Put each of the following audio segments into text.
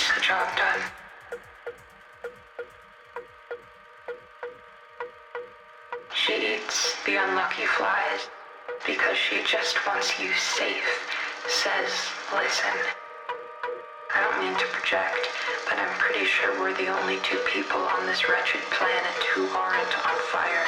gets the job done. She eats the unlucky flies because she just wants you safe, says, listen. I don't mean to project, but I'm pretty sure we're the only two people on this wretched planet who aren't on fire.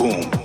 boom.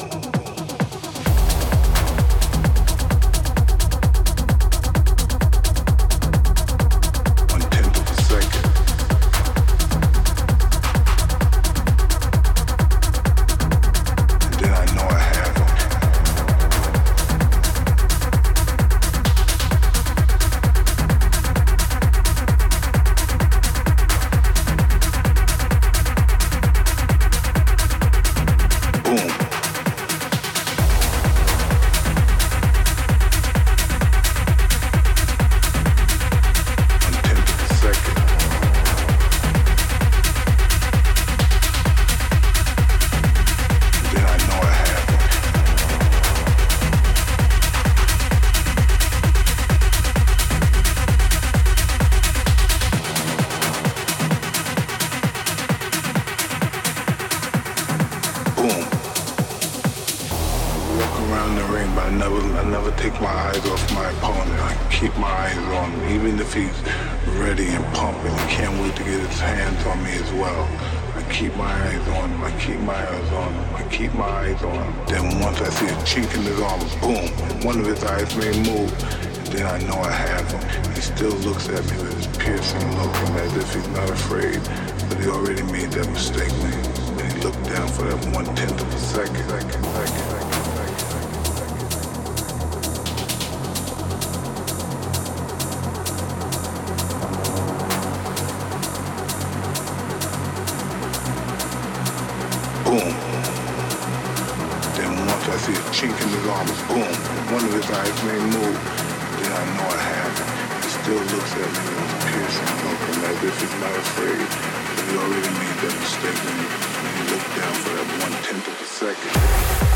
still looks at me with a piercing look and as if he's not afraid that he already made that mistake and he looked down for that one tenth of a second.